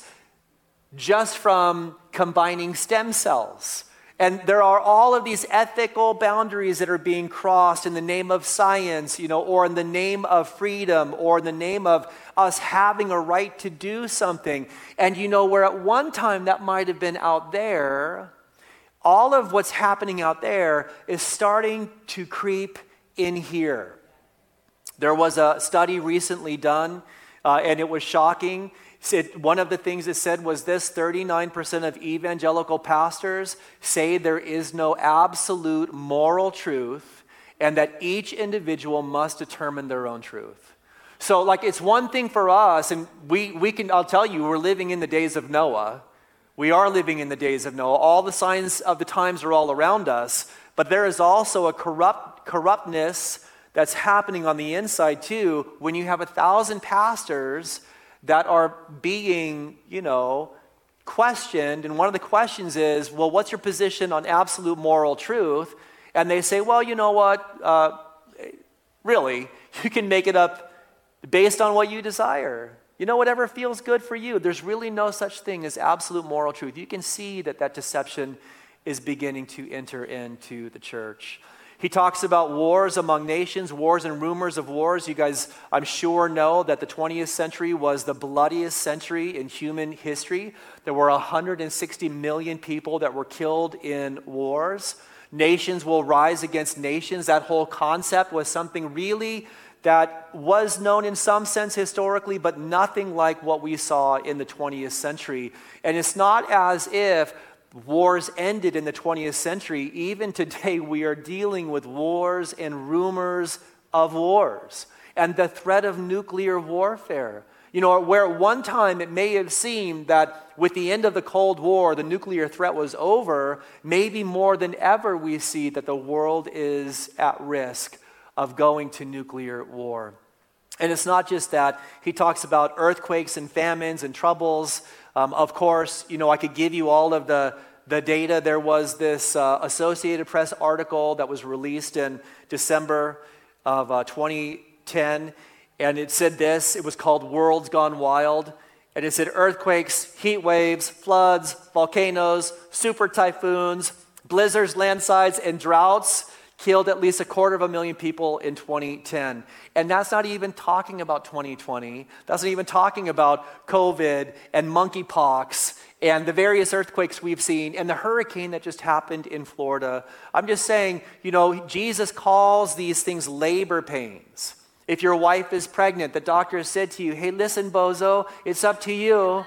just from combining stem cells. And there are all of these ethical boundaries that are being crossed in the name of science, you know, or in the name of freedom, or in the name of us having a right to do something. And you know, where at one time that might have been out there, all of what's happening out there is starting to creep in here. There was a study recently done, uh, and it was shocking one of the things it said was this 39% of evangelical pastors say there is no absolute moral truth and that each individual must determine their own truth. So, like, it's one thing for us, and we, we can, I'll tell you, we're living in the days of Noah. We are living in the days of Noah. All the signs of the times are all around us, but there is also a corrupt, corruptness that's happening on the inside, too, when you have a thousand pastors that are being, you know, questioned. And one of the questions is, well, what's your position on absolute moral truth? And they say, well, you know what? Uh, really, you can make it up based on what you desire. You know, whatever feels good for you. There's really no such thing as absolute moral truth. You can see that that deception is beginning to enter into the church. He talks about wars among nations, wars and rumors of wars. You guys, I'm sure, know that the 20th century was the bloodiest century in human history. There were 160 million people that were killed in wars. Nations will rise against nations. That whole concept was something really that was known in some sense historically, but nothing like what we saw in the 20th century. And it's not as if wars ended in the 20th century, even today we are dealing with wars and rumors of wars and the threat of nuclear warfare. You know, where at one time it may have seemed that with the end of the Cold War, the nuclear threat was over, maybe more than ever we see that the world is at risk of going to nuclear war. And it's not just that. He talks about earthquakes and famines and troubles. Um, of course, you know, I could give you all of the, the data. There was this uh, Associated Press article that was released in December of uh, 2010, and it said this it was called Worlds Gone Wild. And it said earthquakes, heat waves, floods, volcanoes, super typhoons, blizzards, landslides, and droughts killed at least a quarter of a million people in 2010. And that's not even talking about 2020. That's not even talking about COVID and monkeypox and the various earthquakes we've seen and the hurricane that just happened in Florida. I'm just saying, you know, Jesus calls these things labor pains. If your wife is pregnant, the doctor said to you, hey, listen, bozo, it's up to you.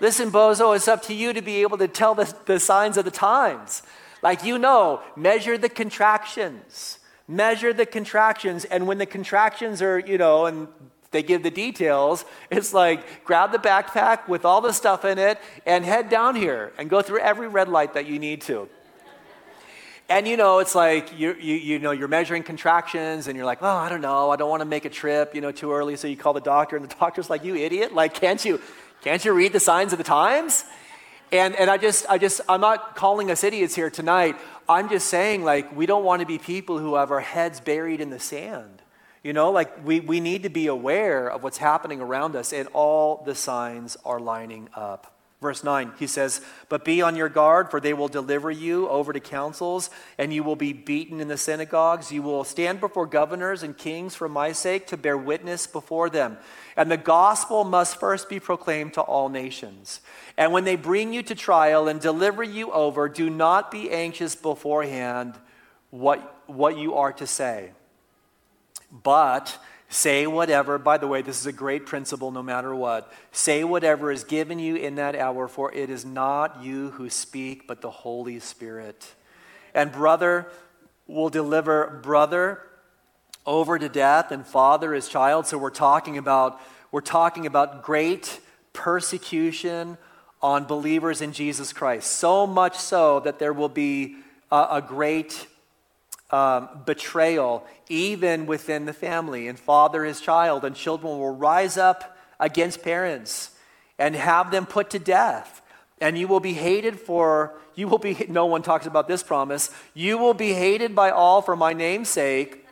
Listen, bozo, it's up to you to be able to tell the, the signs of the times. Like you know, measure the contractions. Measure the contractions. And when the contractions are, you know, and they give the details, it's like grab the backpack with all the stuff in it and head down here and go through every red light that you need to. And you know, it's like you, you, you know, you're measuring contractions and you're like, oh, I don't know, I don't want to make a trip, you know, too early. So you call the doctor and the doctor's like, you idiot, like, can't you, can't you read the signs of the times? And, and I just, I just, I'm not calling us idiots here tonight. I'm just saying, like, we don't want to be people who have our heads buried in the sand. You know, like, we, we need to be aware of what's happening around us, and all the signs are lining up. Verse 9, he says, But be on your guard, for they will deliver you over to councils, and you will be beaten in the synagogues. You will stand before governors and kings for my sake to bear witness before them. And the gospel must first be proclaimed to all nations. And when they bring you to trial and deliver you over, do not be anxious beforehand what, what you are to say. But Say whatever, by the way, this is a great principle no matter what. Say whatever is given you in that hour, for it is not you who speak, but the Holy Spirit. And brother will deliver brother over to death, and father his child. So we're talking about, we're talking about great persecution on believers in Jesus Christ. So much so that there will be a, a great um, betrayal, even within the family, and father his child, and children will rise up against parents and have them put to death. And you will be hated for, you will be, no one talks about this promise, you will be hated by all for my name's sake,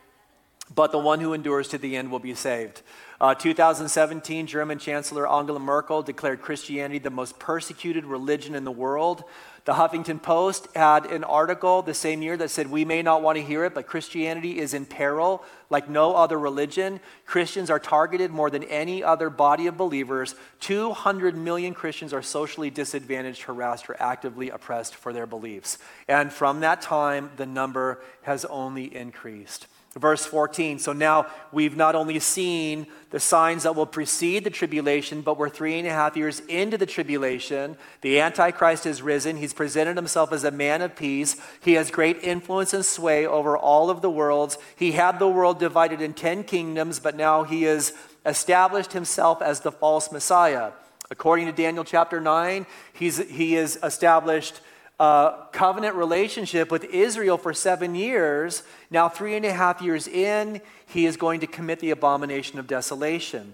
but the one who endures to the end will be saved. Uh, 2017, German Chancellor Angela Merkel declared Christianity the most persecuted religion in the world. The Huffington Post had an article the same year that said, We may not want to hear it, but Christianity is in peril like no other religion. Christians are targeted more than any other body of believers. 200 million Christians are socially disadvantaged, harassed, or actively oppressed for their beliefs. And from that time, the number has only increased. Verse 14. So now we've not only seen the signs that will precede the tribulation, but we're three and a half years into the tribulation. The Antichrist has risen. He's presented himself as a man of peace. He has great influence and sway over all of the worlds. He had the world divided in 10 kingdoms, but now he has established himself as the false Messiah. According to Daniel chapter 9, he's, he is established uh, covenant relationship with Israel for seven years. Now, three and a half years in, he is going to commit the abomination of desolation.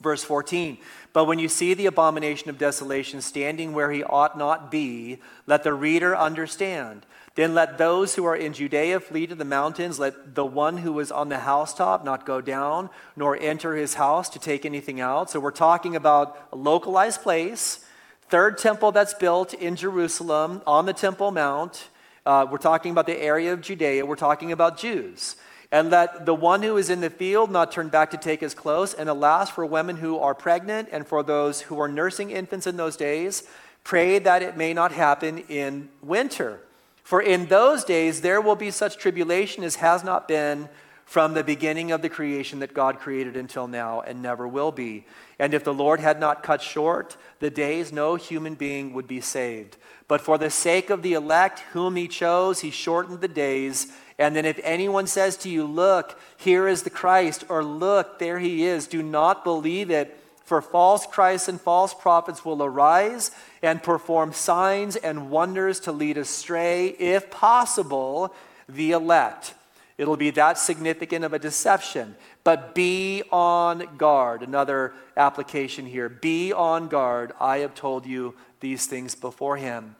Verse 14 But when you see the abomination of desolation standing where he ought not be, let the reader understand. Then let those who are in Judea flee to the mountains. Let the one who is on the housetop not go down, nor enter his house to take anything out. So we're talking about a localized place third temple that's built in Jerusalem on the Temple Mount. Uh, we're talking about the area of Judea. We're talking about Jews. And let the one who is in the field not turn back to take his clothes. And alas, for women who are pregnant and for those who are nursing infants in those days, pray that it may not happen in winter. For in those days there will be such tribulation as has not been from the beginning of the creation that God created until now and never will be. And if the Lord had not cut short the days, no human being would be saved. But for the sake of the elect whom he chose, he shortened the days. And then if anyone says to you, Look, here is the Christ, or Look, there he is, do not believe it. For false Christs and false prophets will arise and perform signs and wonders to lead astray, if possible, the elect. It'll be that significant of a deception. But be on guard. Another application here. Be on guard. I have told you these things beforehand.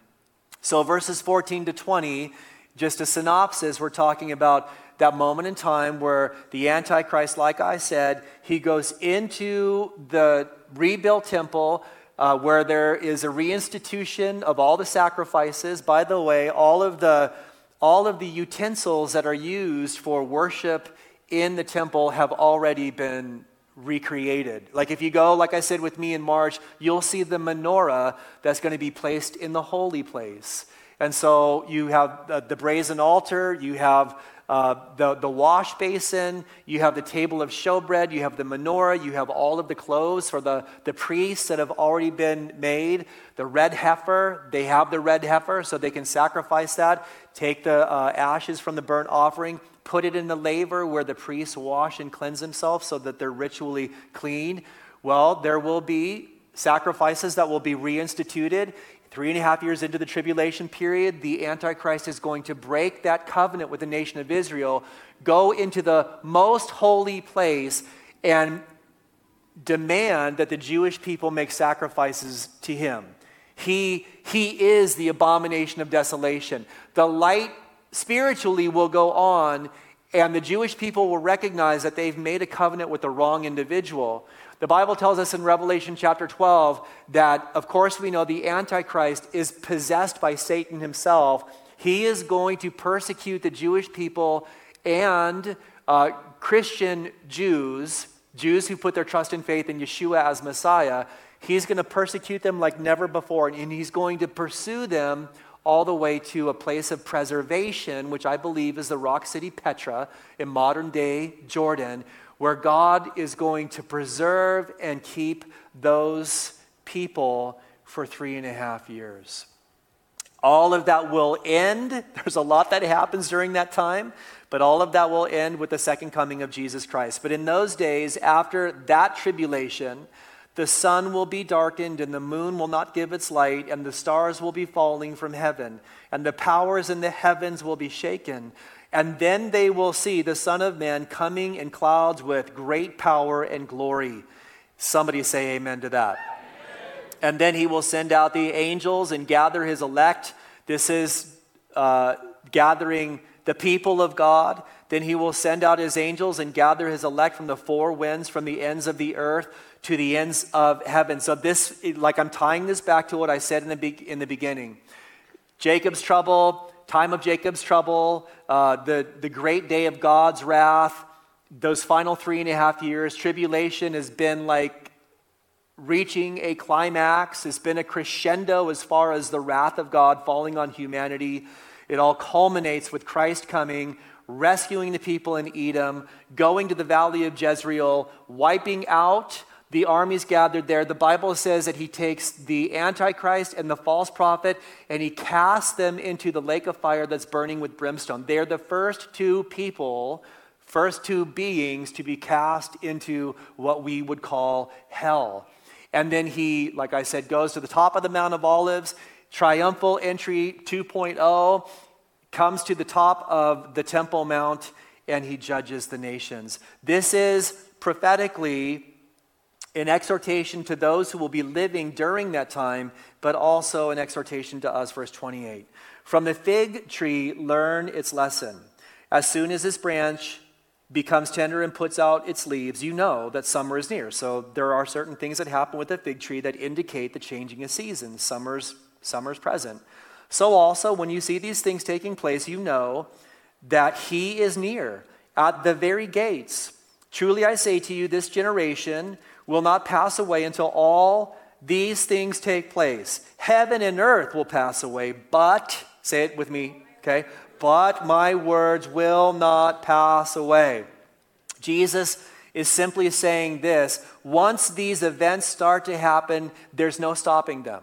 So, verses 14 to 20, just a synopsis, we're talking about that moment in time where the Antichrist, like I said, he goes into the rebuilt temple. Uh, where there is a reinstitution of all the sacrifices. By the way, all of the all of the utensils that are used for worship in the temple have already been recreated. Like if you go, like I said with me in March, you'll see the menorah that's going to be placed in the holy place. And so you have the, brazen altar, you have uh, the, the wash basin, you have the table of showbread, you have the menorah, you have all of the clothes for the, the priests that have already been made. The red heifer, they have the red heifer so they can sacrifice that. Take the uh, ashes from the burnt offering, put it in the laver where the priests wash and cleanse themselves so that they're ritually clean. Well, there will be sacrifices that will be reinstituted. Three and a half years into the tribulation period, the Antichrist is going to break that covenant with the nation of Israel, go into the most holy place, and demand that the Jewish people make sacrifices to him. He, he is the abomination of desolation. The light spiritually will go on, and the Jewish people will recognize that they've made a covenant with the wrong individual. The Bible tells us in Revelation chapter 12 that, of course, we know the Antichrist is possessed by Satan himself. He is going to persecute the Jewish people and uh, Christian Jews, Jews who put their trust and faith in Yeshua as Messiah. He's going to persecute them like never before, and he's going to pursue them all the way to a place of preservation, which I believe is the rock city Petra in modern day Jordan, where God is going to preserve and keep those people for three and a half years. All of that will end. There's a lot that happens during that time, but all of that will end with the second coming of Jesus Christ. But in those days, after that tribulation, the sun will be darkened, and the moon will not give its light, and the stars will be falling from heaven, and the powers in the heavens will be shaken. And then they will see the Son of Man coming in clouds with great power and glory. Somebody say amen to that. And then he will send out the angels and gather his elect. This is uh, gathering the people of God. Then he will send out his angels and gather his elect from the four winds, from the ends of the earth to the ends of heaven. So, this, like, I'm tying this back to what I said in the, be- in the beginning Jacob's trouble, time of Jacob's trouble, uh, the, the great day of God's wrath, those final three and a half years, tribulation has been like reaching a climax. It's been a crescendo as far as the wrath of God falling on humanity. It all culminates with Christ coming, rescuing the people in Edom, going to the valley of Jezreel, wiping out the armies gathered there. The Bible says that he takes the Antichrist and the false prophet and he casts them into the lake of fire that's burning with brimstone. They're the first two people, first two beings to be cast into what we would call hell. And then he, like I said, goes to the top of the Mount of Olives, triumphal entry 2.0, comes to the top of the Temple Mount, and he judges the nations. This is prophetically an exhortation to those who will be living during that time, but also an exhortation to us, verse 28. From the fig tree, learn its lesson. As soon as this branch becomes tender and puts out its leaves, you know that summer is near. So there are certain things that happen with the fig tree that indicate the changing of seasons. Summer's, summer's present. So also, when you see these things taking place, you know that he is near at the very gates. Truly I say to you, this generation will not pass away until all these things take place. Heaven and earth will pass away, but, say it with me, okay? But my words will not pass away. Jesus is simply saying this once these events start to happen, there's no stopping them.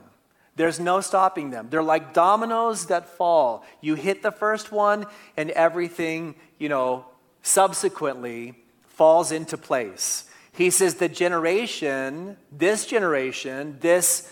There's no stopping them. They're like dominoes that fall. You hit the first one, and everything, you know, subsequently falls into place. He says the generation, this generation, this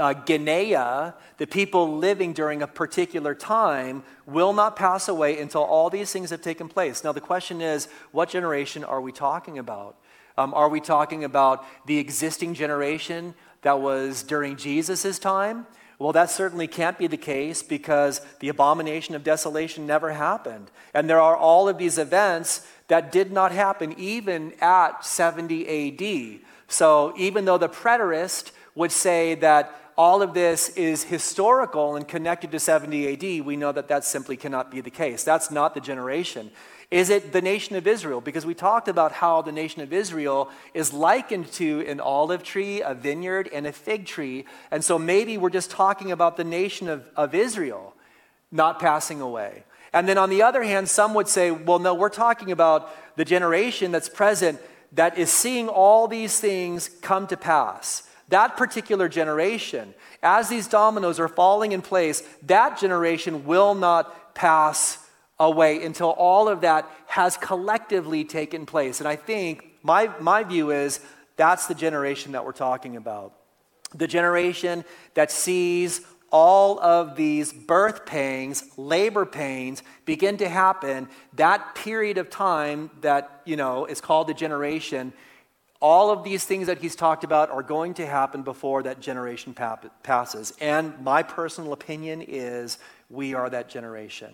uh, Genea, the people living during a particular time, will not pass away until all these things have taken place. Now, the question is what generation are we talking about? Um, are we talking about the existing generation that was during Jesus' time? Well, that certainly can't be the case because the abomination of desolation never happened. And there are all of these events that did not happen even at 70 AD. So even though the preterist would say that all of this is historical and connected to 70 AD, we know that that simply cannot be the case. That's not the generation. Is it the nation of Israel? Because we talked about how the nation of Israel is likened to an olive tree, a vineyard, and a fig tree. And so maybe we're just talking about the nation of, of Israel not passing away. And then on the other hand, some would say, well, no, we're talking about the generation that's present that is seeing all these things come to pass. That particular generation, as these dominoes are falling in place, that generation will not pass away until all of that has collectively taken place. And I think my, my view is that's the generation that we're talking about. The generation that sees all of these birth pains, labor pains begin to happen, that period of time that, you know, is called the generation, all of these things that he's talked about are going to happen before that generation passes. And my personal opinion is we are that generation.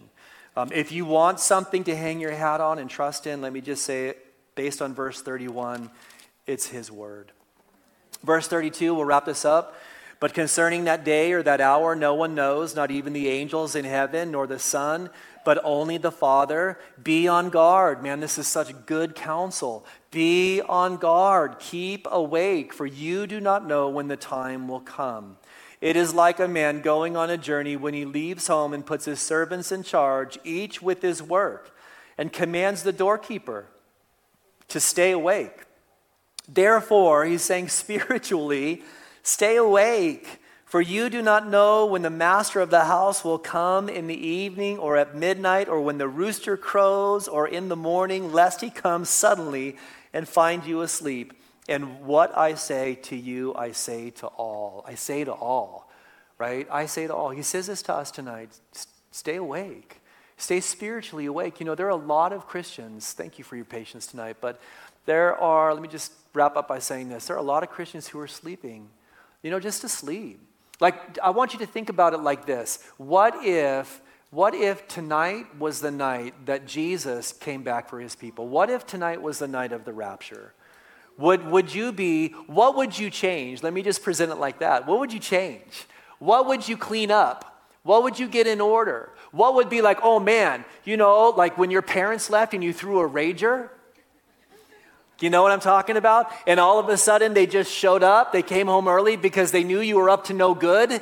Um, if you want something to hang your hat on and trust in, let me just say it based on verse 31, it's his word. Verse 32, we'll wrap this up. But concerning that day or that hour, no one knows, not even the angels in heaven, nor the Son, but only the Father. Be on guard. Man, this is such good counsel. Be on guard. Keep awake, for you do not know when the time will come. It is like a man going on a journey when he leaves home and puts his servants in charge, each with his work, and commands the doorkeeper to stay awake. Therefore, he's saying spiritually, stay awake. For you do not know when the master of the house will come in the evening or at midnight or when the rooster crows or in the morning, lest he come suddenly and find you asleep. And what I say to you, I say to all. I say to all, right? I say to all. He says this to us tonight stay awake. Stay spiritually awake. You know, there are a lot of Christians, thank you for your patience tonight, but there are, let me just wrap up by saying this there are a lot of Christians who are sleeping, you know, just to sleep. Like, I want you to think about it like this What if, what if tonight was the night that Jesus came back for his people? What if tonight was the night of the rapture? Would, would you be, what would you change? Let me just present it like that. What would you change? What would you clean up? What would you get in order? What would be like, oh man, you know, like when your parents left and you threw a rager? You know what I'm talking about? And all of a sudden they just showed up. They came home early because they knew you were up to no good.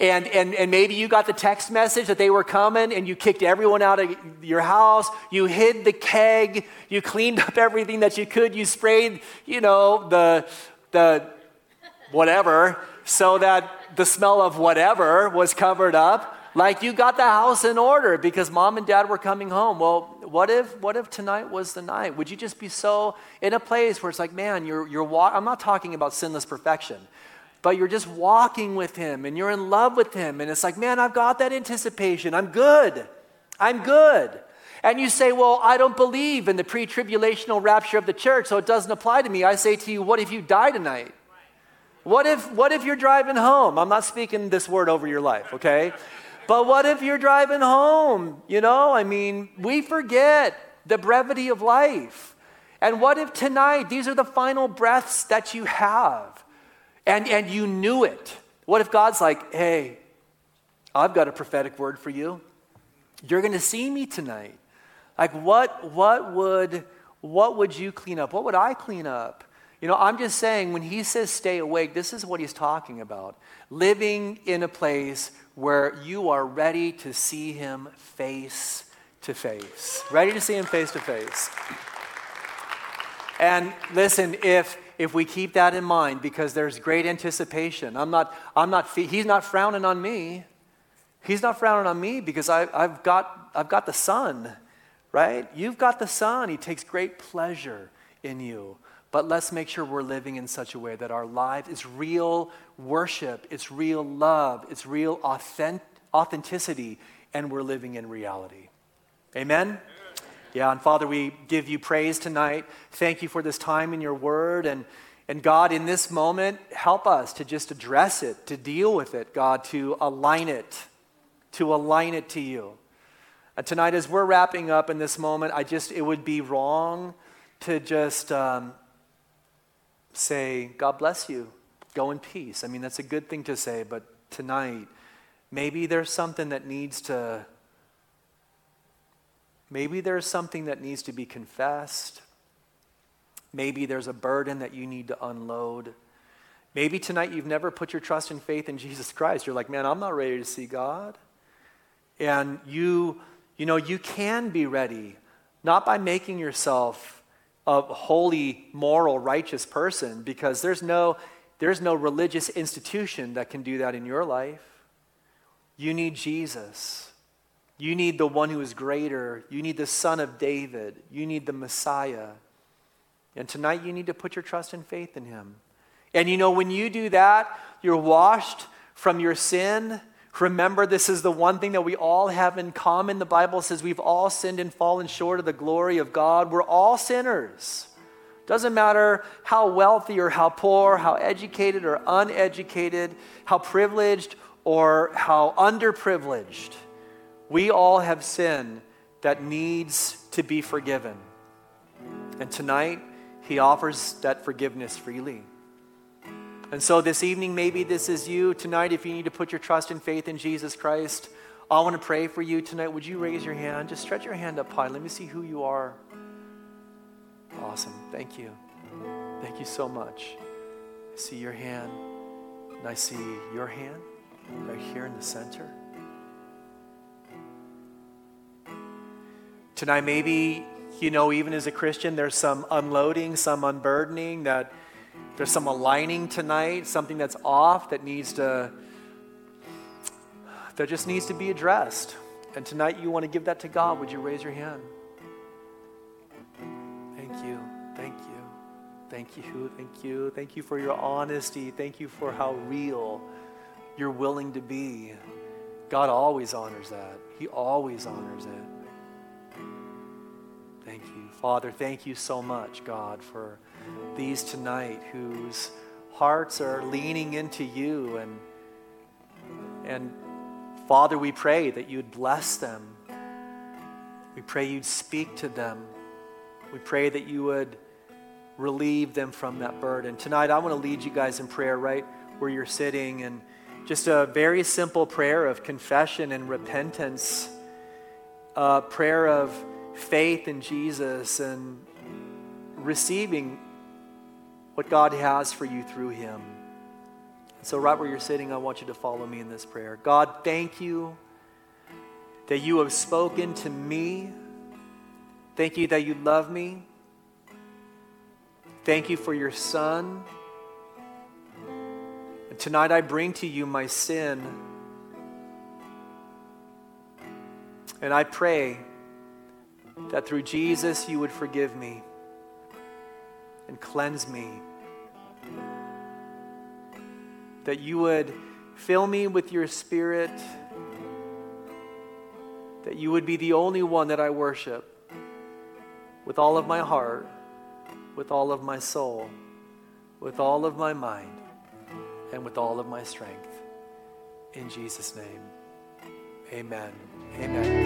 And, and, and maybe you got the text message that they were coming and you kicked everyone out of your house. You hid the keg. You cleaned up everything that you could. You sprayed, you know, the, the whatever so that the smell of whatever was covered up. Like you got the house in order because mom and dad were coming home. Well, what if what if tonight was the night? Would you just be so in a place where it's like, man, you're you're wa- I'm not talking about sinless perfection, but you're just walking with him and you're in love with him and it's like, man, I've got that anticipation. I'm good. I'm good. And you say, well, I don't believe in the pre-tribulational rapture of the church, so it doesn't apply to me. I say to you, what if you die tonight? What if, what if you're driving home? I'm not speaking this word over your life, okay? But what if you're driving home? You know, I mean, we forget the brevity of life. And what if tonight, these are the final breaths that you have, and, and you knew it? What if God's like, hey, I've got a prophetic word for you? You're going to see me tonight. Like, what, what, would, what would you clean up? What would I clean up? You know, I'm just saying, when he says stay awake, this is what he's talking about. Living in a place where you are ready to see him face to face. Ready to see him face to face. And listen, if if we keep that in mind, because there's great anticipation, I'm not, I'm not, he's not frowning on me. He's not frowning on me because I, I've, got, I've got the Son, right? You've got the Son. He takes great pleasure in you. But let's make sure we're living in such a way that our life is real worship, it's real love, it's real authentic, authenticity, and we're living in reality. Amen? Yeah, and Father, we give you praise tonight. Thank you for this time in your word. And, and God, in this moment, help us to just address it, to deal with it, God, to align it, to align it to you. And tonight, as we're wrapping up in this moment, I just, it would be wrong to just um, say, God bless you, go in peace. I mean, that's a good thing to say, but tonight, maybe there's something that needs to, maybe there's something that needs to be confessed. Maybe there's a burden that you need to unload. Maybe tonight you've never put your trust and faith in Jesus Christ. You're like, man, I'm not ready to see God. And you, you know, you can be ready, not by making yourself a holy, moral, righteous person because there's no, there's no religious institution that can do that in your life. You need Jesus. You need the one who is greater. You need the Son of David. You need the Messiah. And tonight you need to put your trust and faith in him. And you know, when you do that, you're washed from your sin Remember, this is the one thing that we all have in common. The Bible says we've all sinned and fallen short of the glory of God. We're all sinners. Doesn't matter how wealthy or how poor, how educated or uneducated, how privileged or how underprivileged. We all have sin that needs to be forgiven. And tonight, He offers that forgiveness freely. And so this evening, maybe this is you. Tonight, if you need to put your trust and faith in Jesus Christ, I want to pray for you tonight. Would you raise your hand? Just stretch your hand up high. Let me see who you are. Awesome. Thank you. Thank you so much. I see your hand, and I see your hand right here in the center. Tonight, maybe You know, even as a Christian, there's some unloading, some unburdening, that there's some aligning tonight, something that's off that needs to, that just needs to be addressed. And tonight you want to give that to God. Would you raise your hand? Thank you. Thank you. Thank you. Thank you. Thank you for your honesty. Thank you for how real you're willing to be. God always honors that. He always honors it. Thank you. Father, thank you so much, God, for these tonight whose hearts are leaning into you and and Father, we pray that you'd bless them. We pray you'd speak to them. We pray that you would relieve them from that burden. Tonight, I want to lead you guys in prayer right where you're sitting and just a very simple prayer of confession and repentance, a prayer of faith in Jesus and receiving what God has for you through him. So, right where you're sitting, I want you to follow me in this prayer. God, thank you that you have spoken to me. Thank you that you love me. Thank you for your son. And tonight I bring to you my sin. And I pray that through Jesus you would forgive me and cleanse me. That you would fill me with your spirit. That you would be the only one that I worship with all of my heart, with all of my soul, with all of my mind, and with all of my strength. In Jesus' name, amen. Amen.